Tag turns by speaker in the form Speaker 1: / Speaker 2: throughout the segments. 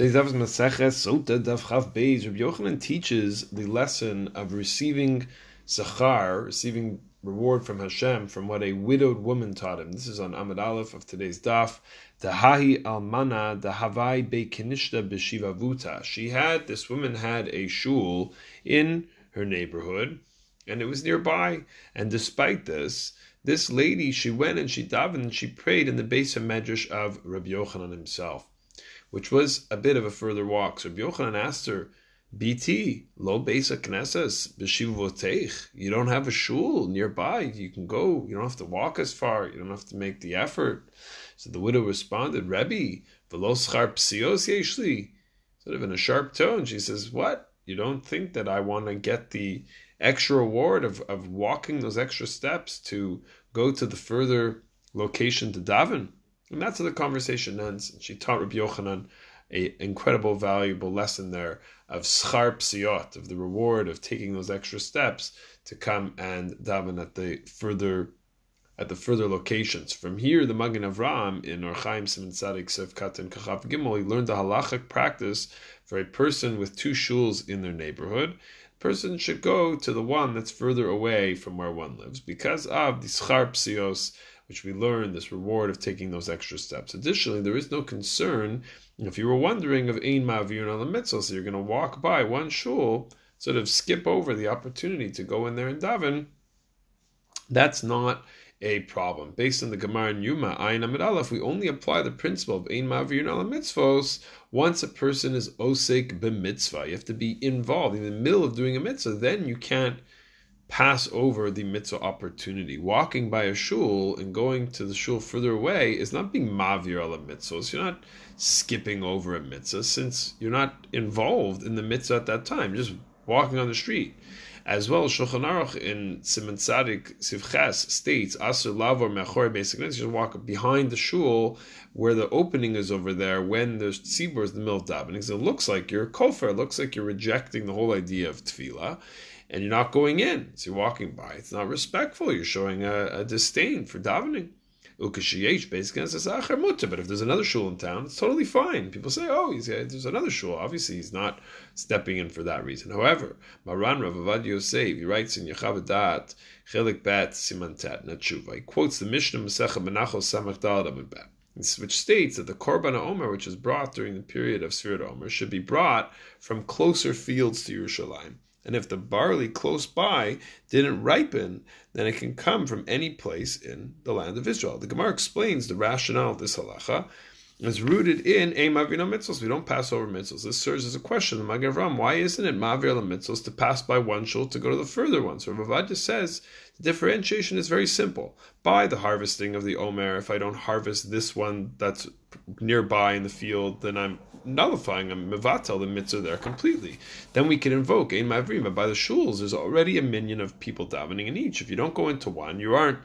Speaker 1: Today's daf Maseches Sota Daf Chav Beis. Rabbi Yochanan teaches the lesson of receiving sachar, receiving reward from Hashem from what a widowed woman taught him. This is on Amud Aleph of today's daf. Dahahi almana dahavai bekinishta b'shivavuta. She had this woman had a shul in her neighborhood, and it was nearby. And despite this, this lady she went and she davened and she prayed in the base of medrash of Rabbi Yochanan himself which was a bit of a further walk. So Rabbi Yochanan asked her, BT, lo base knesses, b'shivotech. You don't have a shul nearby. You can go. You don't have to walk as far. You don't have to make the effort. So the widow responded, Rebbe, velo schar psios yeshli. Sort of in a sharp tone, she says, What? You don't think that I want to get the extra reward of, of walking those extra steps to go to the further location to daven? And that's how the conversation ends. She taught Rabbi Yochanan an incredible, valuable lesson there of schar psiot, of the reward of taking those extra steps to come and daven at the further at the further locations. From here, the Magen Avram in Orchaim Siman Tzadik Sev Katan Kachav Gimel, he learned the halachic practice for a person with two shuls in their neighborhood. The person should go to the one that's further away from where one lives because of the schar psios which we learn this reward of taking those extra steps. Additionally, there is no concern if you were wondering of ein ma'avir on the mitzvah, so you're going to walk by one shul, sort of skip over the opportunity to go in there and daven. That's not a problem. Based on the Gemara in Yoma, Ayin Amid we only apply the principle of Ein Ma'avir Ala Mitzvos once a person is Osek b'mitzvah. You have to be involved in the middle of doing a mitzvah, then you can't pass over the mitzvah opportunity. Walking by a shul and going to the shul further away is not being mavir ala mitzvahs. You're not skipping over a mitzvah since you're not involved in the mitzvah at that time. You're just walking on the street. As well, Shulchan Aruch in Siman Tzadik Sivches states, Asur lavor mechor basically, you walk behind the shul where the opening is over there when the tzibur is the middle of davening. It looks like you're kofar, it looks like you're rejecting the whole idea of tefillah and you're not going in. So you're walking by. It's not respectful. You're showing a, a disdain for davening. But if there's another shul in town, it's totally fine. People say, oh, he's, there's another shul. Obviously, he's not stepping in for that reason. However, Maran Rav Avad Yosef, he writes in Yechaveh Daat, Chelik Bat Simantat Natshuva. He quotes the Mishnah Masecha Menachos Samach Daladam which states that the Korban Omer, which is brought during the period of Sfirat Omer, should be brought from closer fields to Yerushalayim. And if the barley close by didn't ripen, then it can come from any place in the land of Israel. The Gemara explains the rationale of this halacha is rooted in a mavir mitzvos. We don't pass over mitzvos. This serves as a question. The Magavram, why isn't it mavir mitzvos to pass by one shul to go to the further one? So Ravadja says the differentiation is very simple. By the harvesting of the omer, if I don't harvest this one that's nearby in the field, then I'm nullifying a mevatel the mitzvah there completely. Then we can invoke ein mavrima by the shuls. There's already a minyan of people davening in each. If you don't go into one, you aren't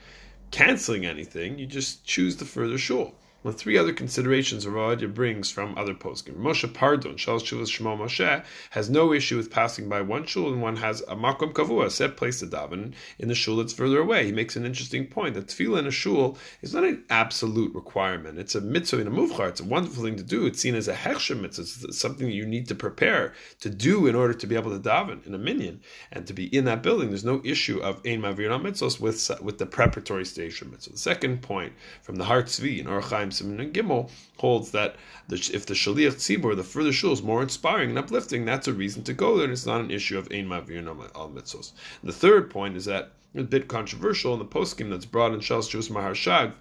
Speaker 1: canceling anything. You just choose the further shul. The three other considerations Ravadia brings from other poskim. Moshe Pardon, Shal Shuvas Shmo Moshe, has no issue with passing by one shul and one has a makom kavua, set place to daven, in the shul that's further away. He makes an interesting point that tefillah in a shul is not an absolute requirement. It's a mitzvah in a muvchar. It's a wonderful thing to do. It's seen as a hechsher mitzvah. It's something you need to prepare to do in order to be able to daven in a minyan and to be in that building. There's no issue of ein mavir mitzvahs with with the preparatory stage of mitzvah. The second point from the Har Tzvi in Orach Chaim Siman Gimel holds that the, if the Shaliach Tzibur, the further shul, is more inspiring and uplifting, that's a reason to go there, and it's not an issue of Ein Mavir al Mitzvos. The third point is that a bit controversial in the poskim that's brought in Shal Shus Maharshag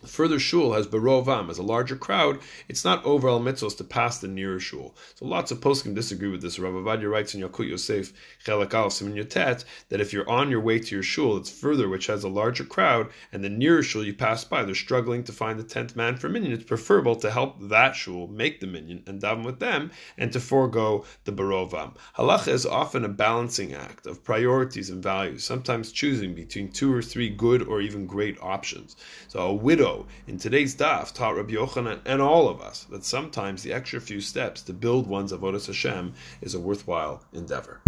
Speaker 1: the further shul has berovam as a larger crowd. It's not overall mitzvos to pass the nearer shul. So lots of poskim disagree with this. Rav Ovadia writes in Yalkut Yosef Chelak Al Simin Yotet that if you're on your way to your shul, it's further, which has a larger crowd, and the nearer shul you pass by, they're struggling to find the tenth man for minyan. It's preferable to help that shul make the minyan and daven with them, and to forego the berovam. Halacha is often a balancing act of priorities and values, sometimes choosing between two or three good or even great options. So a widow in today's daf taught Rabbi Yochanan and all of us that sometimes the extra few steps to build one's avodas Hashem is a worthwhile endeavor.